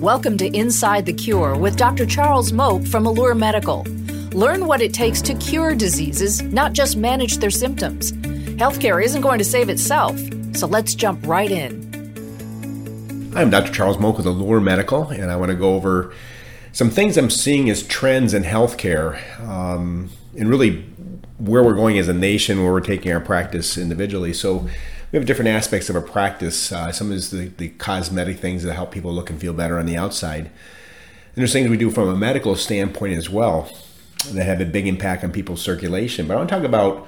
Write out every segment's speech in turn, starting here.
Welcome to Inside the Cure with Dr. Charles Mok from Allure Medical. Learn what it takes to cure diseases, not just manage their symptoms. Healthcare isn't going to save itself, so let's jump right in. I'm Dr. Charles Mok with Allure Medical, and I want to go over some things I'm seeing as trends in healthcare um, and really where we're going as a nation, where we're taking our practice individually. So, we have different aspects of our practice. Uh, some is the, the cosmetic things that help people look and feel better on the outside. And there's things we do from a medical standpoint as well that have a big impact on people's circulation. But I want to talk about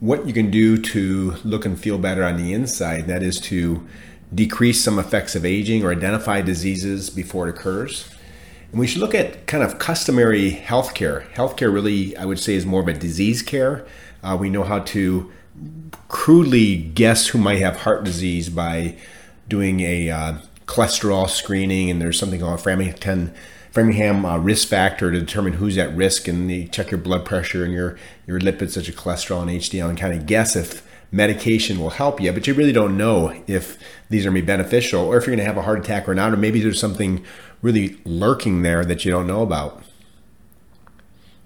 what you can do to look and feel better on the inside. That is to decrease some effects of aging or identify diseases before it occurs. And we should look at kind of customary healthcare. Healthcare really, I would say, is more of a disease care. Uh, we know how to crudely guess who might have heart disease by doing a uh, cholesterol screening, and there's something called Framingham, Framingham uh, risk factor to determine who's at risk, and they check your blood pressure and your your lipids, such as cholesterol and HDL, and kind of guess if medication will help you. But you really don't know if these are going to be beneficial, or if you're going to have a heart attack or not, or maybe there's something really lurking there that you don't know about.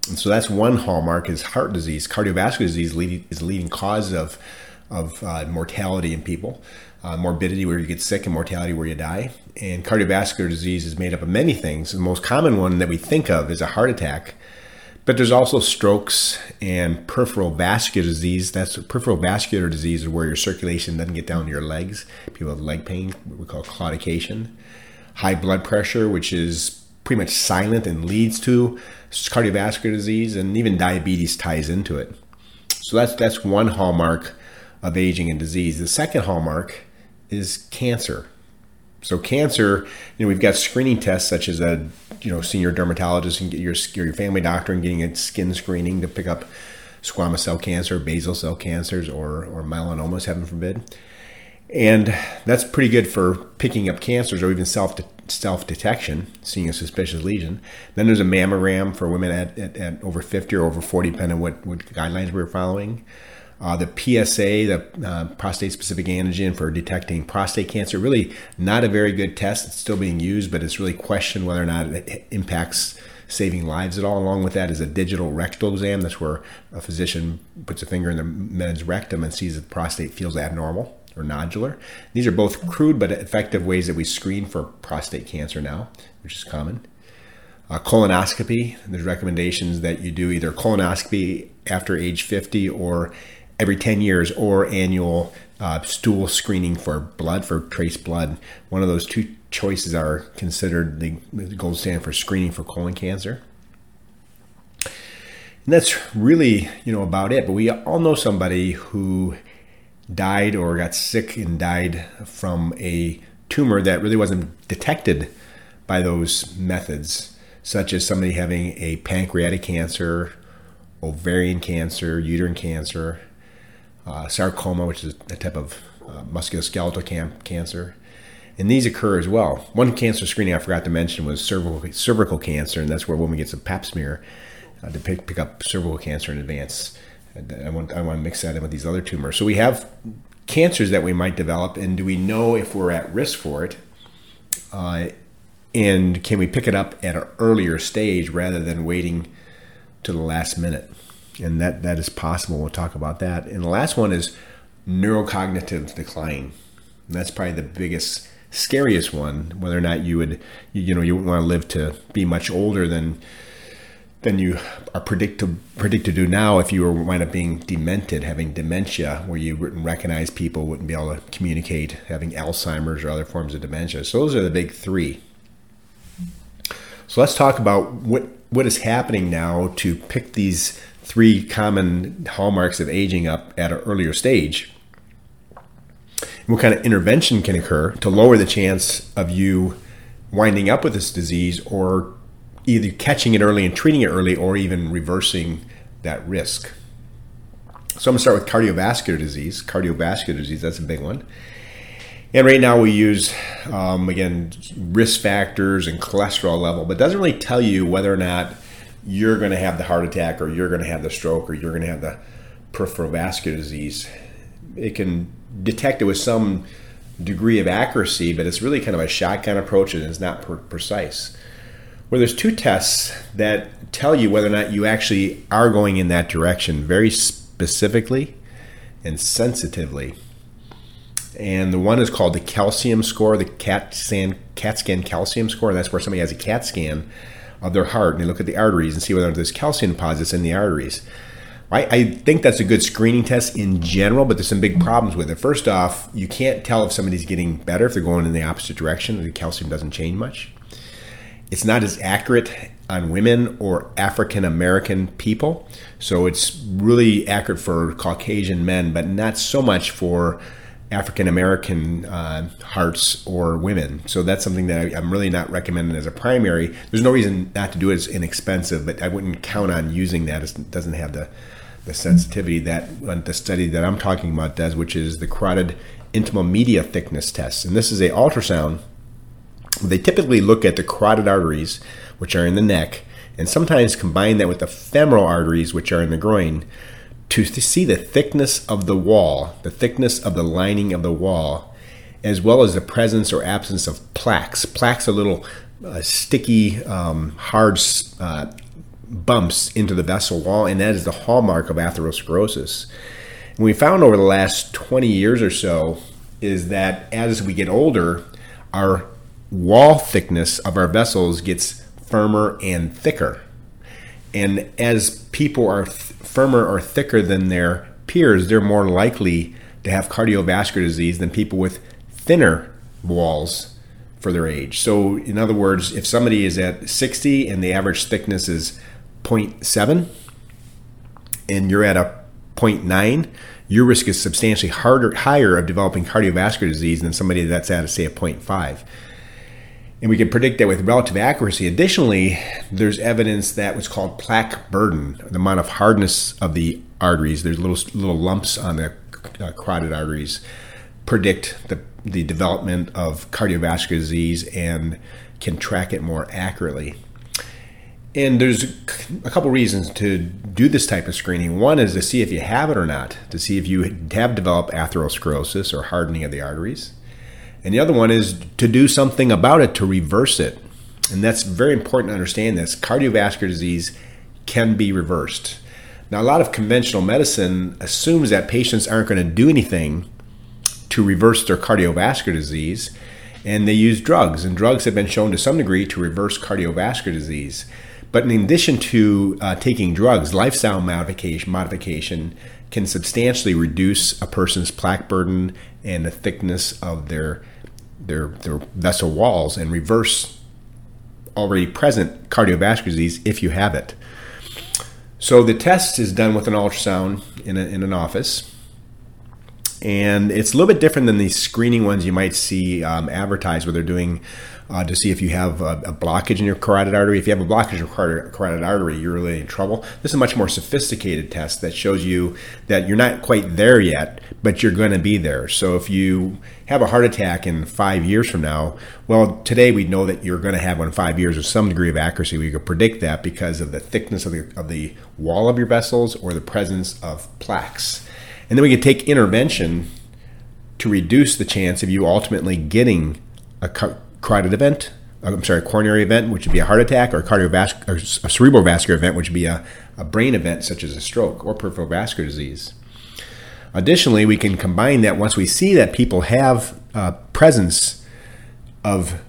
And so that's one hallmark is heart disease. Cardiovascular disease is the leading cause of, of uh, mortality in people. Uh, morbidity where you get sick and mortality where you die. And cardiovascular disease is made up of many things. The most common one that we think of is a heart attack. But there's also strokes and peripheral vascular disease. That's peripheral vascular disease is where your circulation doesn't get down to your legs. People have leg pain, what we call claudication. High blood pressure, which is pretty much silent and leads to cardiovascular disease, and even diabetes ties into it. So that's that's one hallmark of aging and disease. The second hallmark is cancer. So cancer, you know, we've got screening tests such as a you know senior dermatologist and get your your family doctor and getting a skin screening to pick up squamous cell cancer, basal cell cancers, or or melanomas, heaven forbid. And that's pretty good for picking up cancers or even self self detection, seeing a suspicious lesion. Then there's a mammogram for women at, at, at over 50 or over 40, depending on what, what guidelines we're following. Uh, the PSA, the uh, prostate specific antigen for detecting prostate cancer, really not a very good test. It's still being used, but it's really questioned whether or not it impacts saving lives at all. Along with that is a digital rectal exam. That's where a physician puts a finger in the men's rectum and sees that the prostate feels abnormal or nodular. These are both crude but effective ways that we screen for prostate cancer now, which is common. Uh, colonoscopy, there's recommendations that you do either colonoscopy after age 50 or every 10 years or annual uh, stool screening for blood, for trace blood. One of those two choices are considered the, gold standard for screening for colon cancer. And that's really, you know, about it. But we all know somebody who died or got sick and died from a tumor that really wasn't detected by those methods, such as somebody having a pancreatic cancer, ovarian cancer, uterine cancer, uh, sarcoma, which is a type of uh, musculoskeletal cam- cancer. And these occur as well. One cancer screening I forgot to mention was cervical, cervical cancer, and that's where a woman gets a pap smear uh, to pick, pick up cervical cancer in advance. I want I want to mix that in with these other tumors. So we have cancers that we might develop, and do we know if we're at risk for it? Uh, and can we pick it up at an earlier stage rather than waiting to the last minute? And that that is possible. We'll talk about that. And the last one is neurocognitive decline. And that's probably the biggest, scariest one. Whether or not you would, you know, you would want to live to be much older than than you are predict to, predict to do now if you were wind up being demented, having dementia, where you wouldn't recognize people, wouldn't be able to communicate, having Alzheimer's or other forms of dementia. So those are the big three. So let's talk about what what is happening now to pick these three common hallmarks of aging up at an earlier stage. what kind of intervention can occur to lower the chance of you winding up with this disease or either catching it early and treating it early or even reversing that risk. So I'm going to start with cardiovascular disease. Cardiovascular disease, that's a big one. And right now we use, um, again, risk factors and cholesterol level, but doesn't really tell you whether or not you're going to have the heart attack or you're going to have the stroke or you're going to have the peripheral vascular disease. It can detect it with some degree of accuracy, but it's really kind of a shotgun approach and it's not per- precise. Where there's two tests that tell you whether or not you actually are going in that direction very specifically and sensitively. And the one is called the calcium score, the CAT scan, CAT scan calcium score. And That's where somebody has a CAT scan of their heart and they look at the arteries and see whether there's calcium deposits in the arteries. I, I think that's a good screening test in general, but there's some big problems with it. First off, you can't tell if somebody's getting better if they're going in the opposite direction. The calcium doesn't change much. It's not as accurate on women or African American people. So it's really accurate for Caucasian men, but not so much for African American uh, hearts or women. So that's something that I, am really not recommending as a primary. There's no reason not to do it. It's inexpensive, but I wouldn't count on using that. It doesn't have the the sensitivity that the study that I'm talking about does, which is the carotid intimal media thickness test. And this is a ultrasound. They typically look at the carotid arteries, which are in the neck, and sometimes combine that with the femoral arteries, which are in the groin, to see the thickness of the wall, the thickness of the lining of the wall, as well as the presence or absence of plaques. Plaques are little uh, sticky, um, hard uh, bumps into the vessel wall, and that is the hallmark of atherosclerosis. And we found over the last 20 years or so is that as we get older, our wall thickness of our vessels gets firmer and thicker. And as people are th- firmer or thicker than their peers, they're more likely to have cardiovascular disease than people with thinner walls for their age. So, in other words, if somebody is at 60 and the average thickness is 0.7 and you're at a 0.9, your risk is substantially harder, higher of developing cardiovascular disease than somebody that's at, say, a 0.5. And we can predict that with relative accuracy. Additionally, there's evidence that what's called plaque burden, the amount of hardness of the arteries, there's little little lumps on the uh, carotid arteries, predict the, the development of cardiovascular disease and can track it more accurately. And there's a couple reasons to do this type of screening. One is to see if you have it or not, to see if you have developed atherosclerosis or hardening of the arteries. And the other one is to do something about it to reverse it. And that's very important to understand this. Cardiovascular disease can be reversed. Now, a lot of conventional medicine assumes that patients aren't going to do anything to reverse their cardiovascular disease, and they use drugs. And drugs have been shown to some degree to reverse cardiovascular disease. But in addition to uh, taking drugs, lifestyle modification, modification can substantially reduce a person's plaque burden and the thickness of their their their vessel walls and reverse already present cardiovascular disease if you have it. So the test is done with an ultrasound in, a, in an office. And it's a little bit different than these screening ones you might see um, advertised where they're doing uh, to see if you have a, a, blockage in your carotid artery. If you have a blockage in your carotid, carotid artery, you're really in trouble. This is a much more sophisticated test that shows you that you're not quite there yet, but you're going to be there. So if you have a heart attack in five years from now, well, today we know that you're going to have one in five years with some degree of accuracy. We could predict that because of the thickness of the, of the wall of your vessels or the presence of plaques. And then we could take intervention to reduce the chance of you ultimately getting a carotid event, uh, I'm sorry, coronary event, which would be a heart attack, or a cardiovascular, or a cerebrovascular event, which would be a, a brain event such as a stroke or peripheral vascular disease. Additionally, we can combine that once we see that people have uh, presence of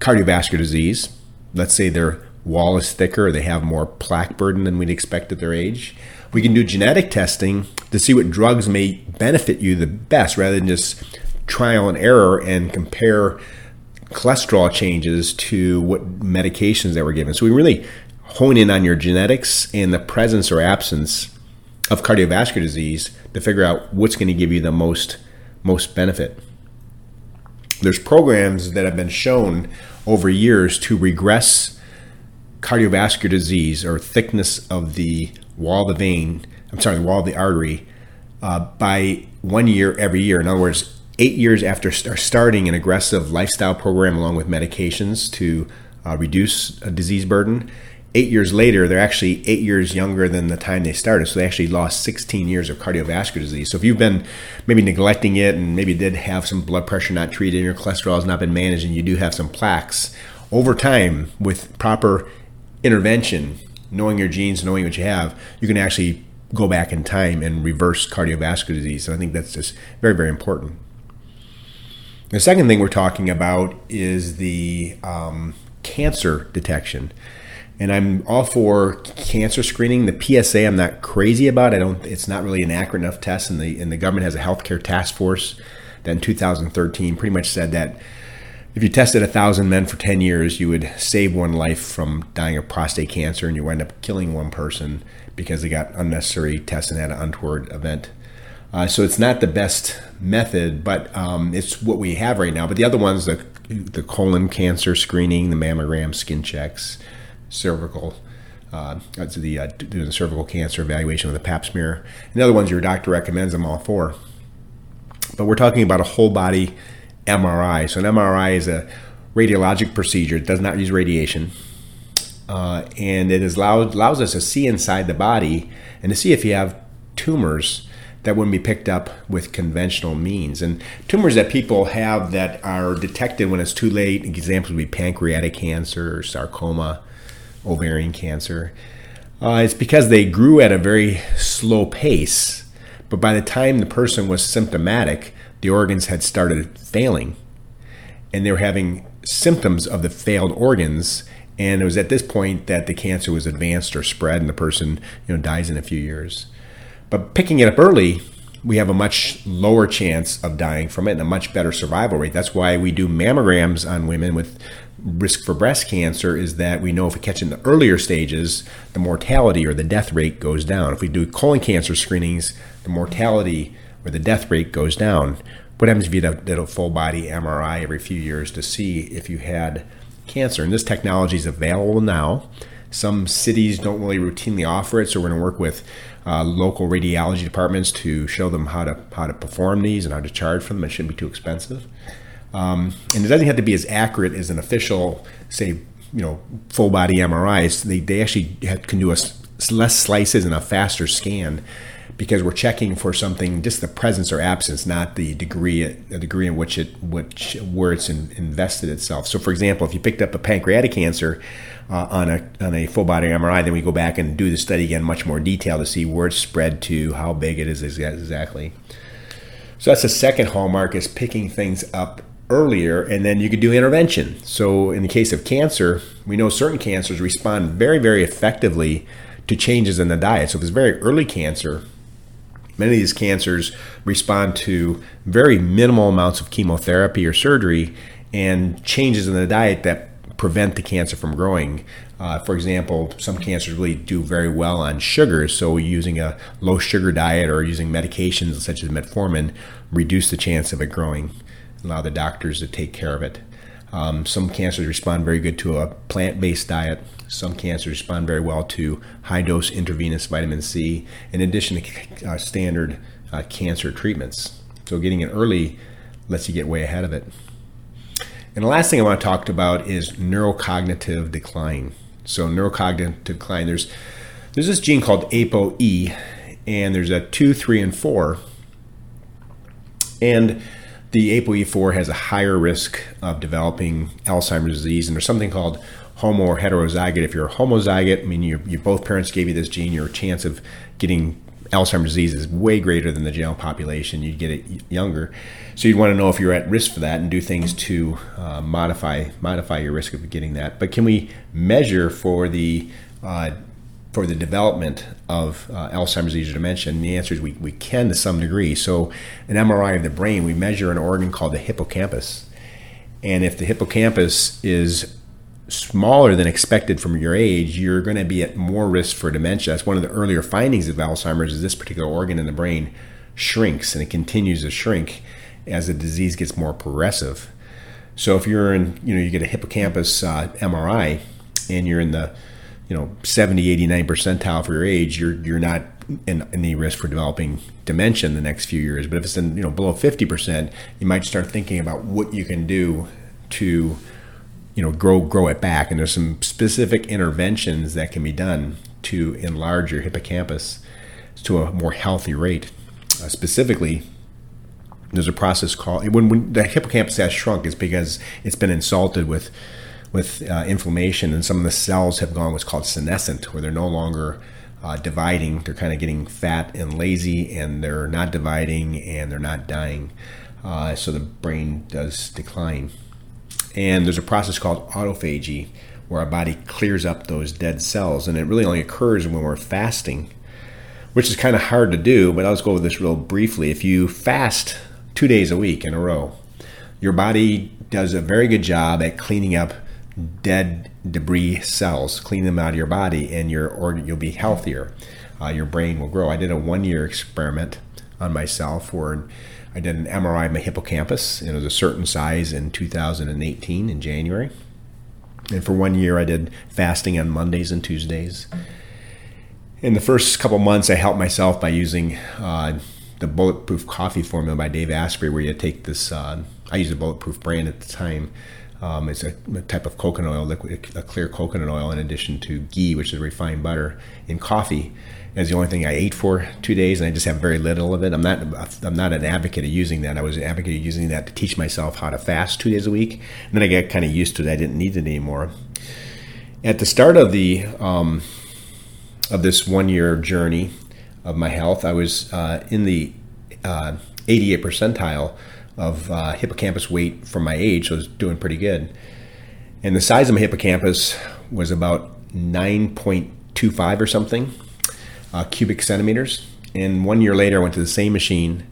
cardiovascular disease. Let's say their wall is thicker, or they have more plaque burden than we'd expect at their age. We can do genetic testing to see what drugs may benefit you the best rather than just trial and error and compare cholesterol changes to what medications that were given. So we really hone in on your genetics and the presence or absence of cardiovascular disease to figure out what's going to give you the most most benefit. There's programs that have been shown over years to regress cardiovascular disease or thickness of the wall of the vein, I'm sorry, the wall of the artery, uh, by one year every year. In other words, eight years after starting an aggressive lifestyle program along with medications to uh, reduce a disease burden, eight years later, they're actually eight years younger than the time they started. So they actually lost 16 years of cardiovascular disease. So if you've been maybe neglecting it and maybe did have some blood pressure not treated and your cholesterol has not been managed and you do have some plaques, over time with proper intervention, knowing your genes, knowing what you have, you can actually go back in time and reverse cardiovascular disease. So I think that's just very, very important. The second thing we're talking about is the um, cancer detection. And I'm all for cancer screening. The PSA, I'm not crazy about. I don't. It's not really an accurate enough test, and the and the government has a healthcare task force that in 2013 pretty much said that if you tested a thousand men for 10 years, you would save one life from dying of prostate cancer, and you end up killing one person because they got unnecessary tests and had an untoward event. Uh, so it's not the best method, but um, it's what we have right now. But the other ones, the the colon cancer screening, the mammogram, skin checks, cervical, uh, the uh, doing the cervical cancer evaluation with a Pap smear, and the other ones your doctor recommends. I'm all for. But we're talking about a whole body MRI. So an MRI is a radiologic procedure. It does not use radiation. Uh, and it is allowed, allows us to see inside the body and to see if you have tumors that wouldn't be picked up with conventional means. And tumors that people have that are detected when it's too late, examples would be pancreatic cancer, sarcoma, ovarian cancer. Uh, it's because they grew at a very slow pace, but by the time the person was symptomatic, the organs had started failing and they were having symptoms of the failed organs and it was at this point that the cancer was advanced or spread and the person you know dies in a few years but picking it up early we have a much lower chance of dying from it and a much better survival rate that's why we do mammograms on women with risk for breast cancer is that we know if we catch it in the earlier stages the mortality or the death rate goes down if we do colon cancer screenings the mortality or the death rate goes down. What happens if you did a full body MRI every few years to see if you had cancer? And this technology is available now. Some cities don't really routinely offer it, so we're going to work with uh, local radiology departments to show them how to how to perform these and how to charge for them. It shouldn't be too expensive, um, and it doesn't have to be as accurate as an official, say, you know, full body MRI. They they actually have, can do a less slices and a faster scan because we're checking for something, just the presence or absence, not the degree, the degree in which it, which where it's in, invested itself. So, for example, if you picked up a pancreatic cancer uh, on a on a full body MRI, then we go back and do the study again, much more detail to see where it's spread to, how big it is exactly. So that's the second hallmark is picking things up earlier, and then you could do intervention. So, in the case of cancer, we know certain cancers respond very, very effectively to changes in the diet. So, if it's very early cancer, Many of these cancers respond to very minimal amounts of chemotherapy or surgery and changes in the diet that prevent the cancer from growing. Uh, for example, some cancers really do very well on sugars, so using a low sugar diet or using medications such as metformin reduce the chance of it growing. and Allow the doctors to take care of it. Um, some cancers respond very good to a plant based diet. Some cancers respond very well to high dose intravenous vitamin C, in addition to uh, standard uh, cancer treatments. So, getting it early lets you get way ahead of it. And the last thing I want to talk about is neurocognitive decline. So, neurocognitive decline, there's, there's this gene called ApoE, and there's a 2, 3, and 4. And the ApoE4 has a higher risk of developing Alzheimer's disease, and there's something called homo or heterozygote. If you're homozygote, I mean, you both parents gave you this gene, your chance of getting Alzheimer's disease is way greater than the general population. You'd get it younger, so you'd want to know if you're at risk for that and do things to uh, modify modify your risk of getting that. But can we measure for the uh, for the development of uh, Alzheimer's disease or dementia? And the answer is we, we can to some degree. So, an MRI of the brain, we measure an organ called the hippocampus. And if the hippocampus is smaller than expected from your age, you're going to be at more risk for dementia. That's one of the earlier findings of Alzheimer's is this particular organ in the brain shrinks and it continues to shrink as the disease gets more progressive. So if you're in, you know, you get a hippocampus uh, MRI and you're in the you know 70 89 percentile for your age you're you're not in any risk for developing dementia in the next few years but if it's in you know below 50 percent you might start thinking about what you can do to you know, grow grow it back. And there's some specific interventions that can be done to enlarge your hippocampus to a more healthy rate. Uh, specifically, there's a process called when, when the hippocampus has shrunk is because it's been insulted with with uh, inflammation and some of the cells have gone what's called senescent where they're no longer uh, dividing. They're kind of getting fat and lazy and they're not dividing and they're not dying. Uh, so the brain does decline. And there's a process called autophagy where our body clears up those dead cells and it really only occurs when we're fasting which is kind of hard to do but i'll just go over this real briefly. If you fast two days a week in a row. Your body does a very good job at cleaning up dead debris cells, clean them out of your body, and your or you'll be healthier. Uh, your brain will grow. I did a one-year experiment on myself where I did an MRI of my hippocampus, and it was a certain size in 2018 in January. And for one year, I did fasting on Mondays and Tuesdays. In the first couple months, I helped myself by using uh, the Bulletproof Coffee formula by Dave Asprey, where you take this. Uh, I used a Bulletproof brand at the time. Um, it's a, a, type of coconut oil, liquid, a clear coconut oil, in addition to ghee, which is refined butter, in coffee. Is the only thing I ate for two days, and I just have very little of it. I'm not I'm not an advocate of using that. I was an advocate of using that to teach myself how to fast two days a week, and then I got kind of used to it. I didn't need it anymore. At the start of the um, of this one year journey, of my health. I was uh, in the uh, 88 percentile of uh, hippocampus weight for my age, so I was doing pretty good. And the size of my hippocampus was about 9.25 or something uh, cubic centimeters. And one year later, I went to the same machine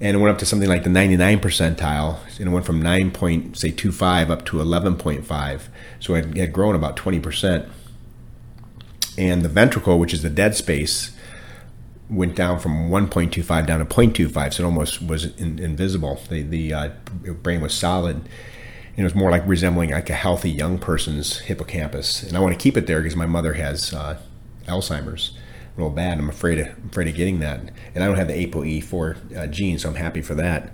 and it went up to something like the 99 percentile and it went from 9.25 up to 11.5 so it had grown about 20% and the ventricle which is the dead space went down from 1.25 down to 0.25, so it almost was in, invisible. The, the uh, brain was solid. And it was more like resembling like a healthy young person's hippocampus. And I want to keep it there because my mother has uh, Alzheimer's real bad. I'm afraid of, I'm afraid of getting that. And I don't have the ApoE4 uh, gene, so I'm happy for that.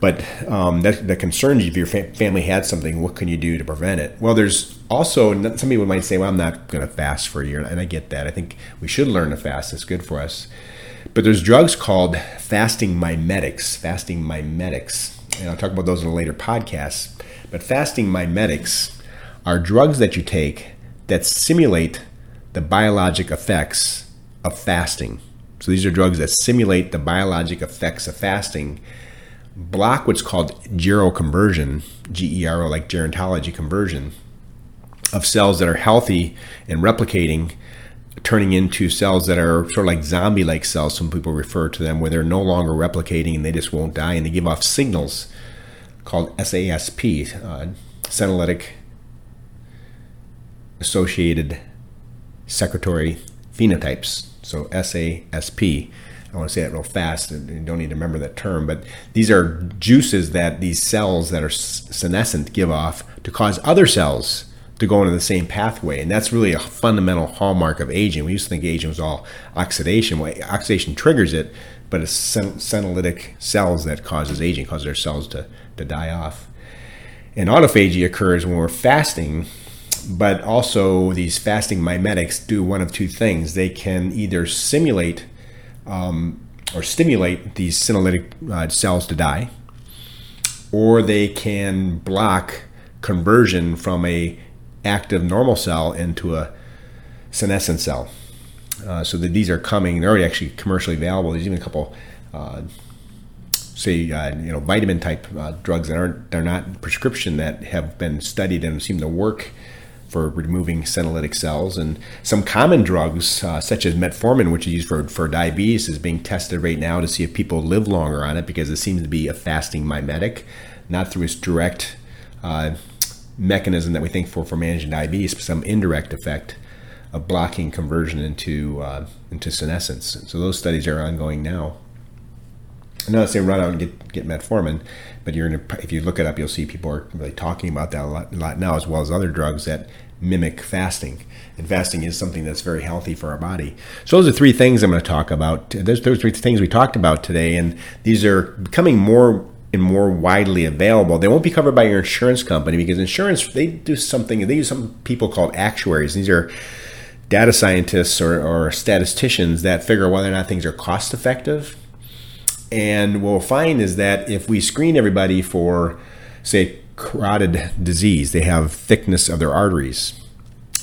But um, that, that concerns you. If your fa- family had something, what can you do to prevent it? Well, there's also some people might say, "Well, I'm not going to fast for a year," and I get that. I think we should learn to fast. It's good for us. But there's drugs called fasting mimetics. Fasting mimetics, and I'll talk about those in a later podcast. But fasting mimetics are drugs that you take that simulate the biologic effects of fasting. So these are drugs that simulate the biologic effects of fasting block what's called geroconversion, G E R O, like gerontology conversion, of cells that are healthy and replicating, turning into cells that are sort of like zombie like cells, some people refer to them, where they're no longer replicating and they just won't die and they give off signals called SASP, uh, senolytic associated secretory phenotypes. So SASP. I want to say that real fast. And you don't need to remember that term, but these are juices that these cells that are senescent give off to cause other cells to go into the same pathway. And that's really a fundamental hallmark of aging. We used to think aging was all oxidation. Well, oxidation triggers it, but it's senolytic cells that causes aging, cause their cells to, to die off. And autophagy occurs when we're fasting, but also these fasting mimetics do one of two things. They can either simulate um, or stimulate these senolytic uh, cells to die, or they can block conversion from a active normal cell into a senescent cell. Uh, so that these are coming; they're already actually commercially available. There's even a couple, uh, say, uh, you know, vitamin type uh, drugs that aren't they're not prescription that have been studied and seem to work for removing senolytic cells. And some common drugs, uh, such as metformin, which is used for, for diabetes, is being tested right now to see if people live longer on it because it seems to be a fasting mimetic, not through its direct uh, mechanism that we think for for managing diabetes, but some indirect effect of blocking conversion into uh, into senescence. So those studies are ongoing now. Not saying run out and get get metformin, but you're in a, if you look it up, you'll see people are really talking about that a lot, a lot now, as well as other drugs that mimic fasting. And fasting is something that's very healthy for our body. So those are three things I'm going to talk about. Those, those three things we talked about today, and these are becoming more and more widely available. They won't be covered by your insurance company because insurance they do something. They use some people called actuaries. These are data scientists or, or statisticians that figure whether or not things are cost effective. And what we'll find is that if we screen everybody for, say, carotid disease, they have thickness of their arteries,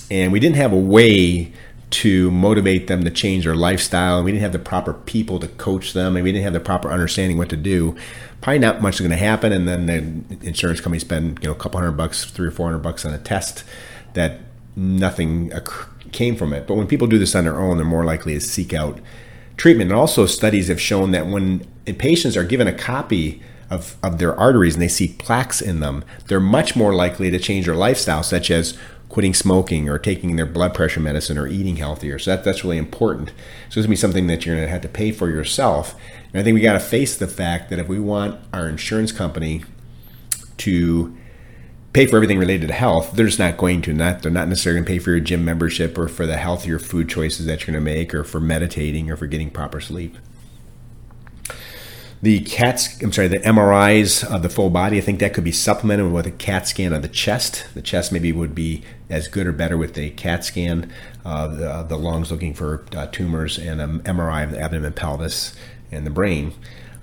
and we didn't have a way to motivate them to change their lifestyle, and we didn't have the proper people to coach them, and we didn't have the proper understanding what to do, probably not much is going to happen. And then the insurance company spend you know a couple hundred bucks, three or four hundred bucks on a test that nothing came from it. But when people do this on their own, they're more likely to seek out treatment. And also, studies have shown that when patients are given a copy of, of their arteries and they see plaques in them, they're much more likely to change their lifestyle, such as quitting smoking or taking their blood pressure medicine or eating healthier. So that, that's really important. So it's to be something that you're to have to pay for yourself. And I think we got to face the fact that if we want our insurance company to pay for everything related to health, they're just not going to. Not they're not necessarily going to pay for your gym membership or for the healthier food choices that you're going to make or for meditating or for getting proper sleep the CAT, I'm sorry, the MRIs of the full body, I think that could be supplemented with a CAT scan of the chest. The chest maybe would be as good or better with a CAT scan. Uh, the, the, lungs looking for uh, tumors and an MRI of the abdomen, pelvis, and the brain.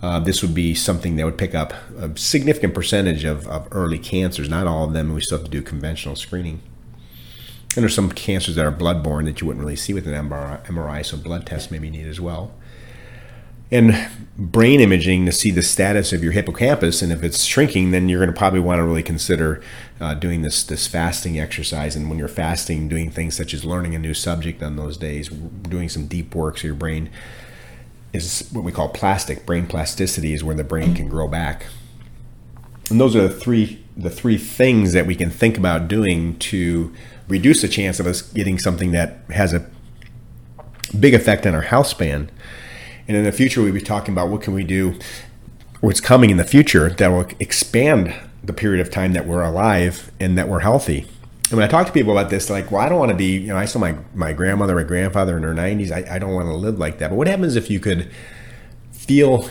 Uh, this would be something that would pick up a significant percentage of, of early cancers. Not all of them. We still have to do conventional screening. And there's some cancers that are bloodborne that you wouldn't really see with an MRI, so blood tests may be needed as well and brain imaging to see the status of your hippocampus. And if it's shrinking, then you're going to probably want to really consider uh, doing this this fasting exercise. And when you're fasting, doing things such as learning a new subject on those days, doing some deep work so your brain is what we call plastic. Brain plasticity is where the brain can grow back. And those are the three the three things that we can think about doing to reduce the chance of us getting something that has a big effect on our health span and in the future, we'll be talking about what can we do, what's coming in the future that will expand the period of time that we're alive and that we're healthy. And when I talk to people about this, like, well, I don't want to be, you know, I saw my, my grandmother, my grandfather in their 90s. I, I don't want to live like that. But what happens if you could feel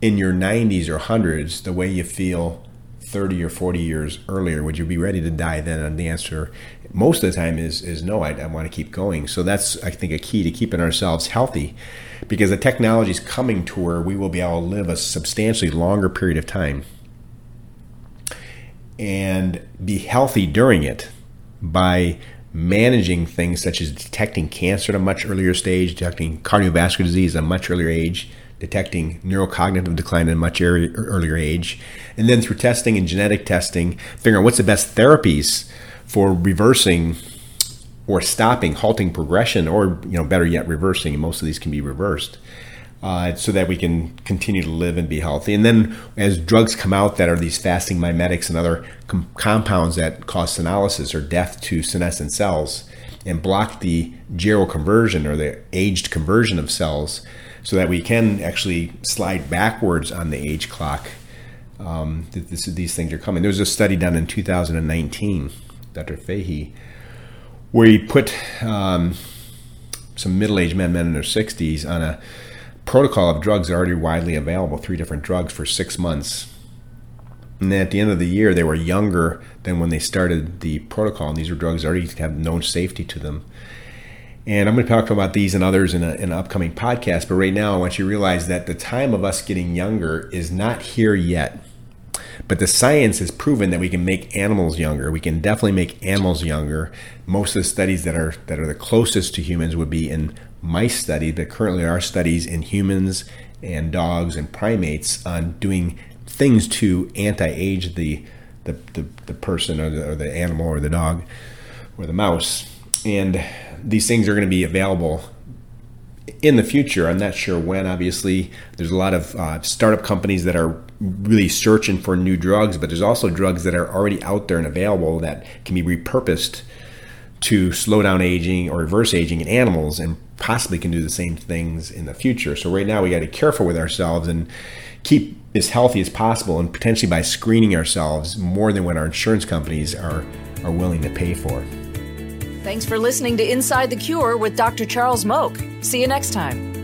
in your 90s or hundreds the way you feel 30 or 40 years earlier? Would you be ready to die then? And the answer most of the time is, is no, I, I want to keep going. So that's, I think, a key to keeping ourselves healthy because the technology is coming to where we will be able to live a substantially longer period of time and be healthy during it by managing things such as detecting cancer at a much earlier stage, detecting cardiovascular disease at a much earlier age, detecting neurocognitive decline at a much earlier age, and then through testing and genetic testing, figuring out what's the best therapies for reversing or stopping, halting progression, or you know, better yet, reversing. And most of these can be reversed, uh, so that we can continue to live and be healthy. And then, as drugs come out that are these fasting mimetics and other com- compounds that cause senolysis or death to senescent cells, and block the geroconversion or the aged conversion of cells, so that we can actually slide backwards on the age clock. Um, this, these things are coming. There was a study done in 2019, Dr. Fahy where he put um, some middle-aged men, men in their 60s, on a protocol of drugs already widely available, three different drugs for six months. And then at the end of the year, they were younger than when they started the protocol, and these were drugs already have known safety to them. And I'm going to talk about these and others in, a, in an upcoming podcast. But right now, I want you to realize that the time of us getting younger is not here yet. But the science has proven that we can make animals younger. We can definitely make animals younger. Most of the studies that are that are the closest to humans would be in mice studies, but currently are studies in humans and dogs and primates on doing things to anti-age the the, the, the person or the, or the animal or the dog or the mouse. And these things are going to be available in the future. I'm not sure when. Obviously, there's a lot of uh, startup companies that are really searching for new drugs, but there's also drugs that are already out there and available that can be repurposed to slow down aging or reverse aging in animals and possibly can do the same things in the future. So right now we got to be careful with ourselves and keep as healthy as possible and potentially by screening ourselves more than what our insurance companies are are willing to pay for. Thanks for listening to Inside the Cure with Dr. Charles Mok. See you next time.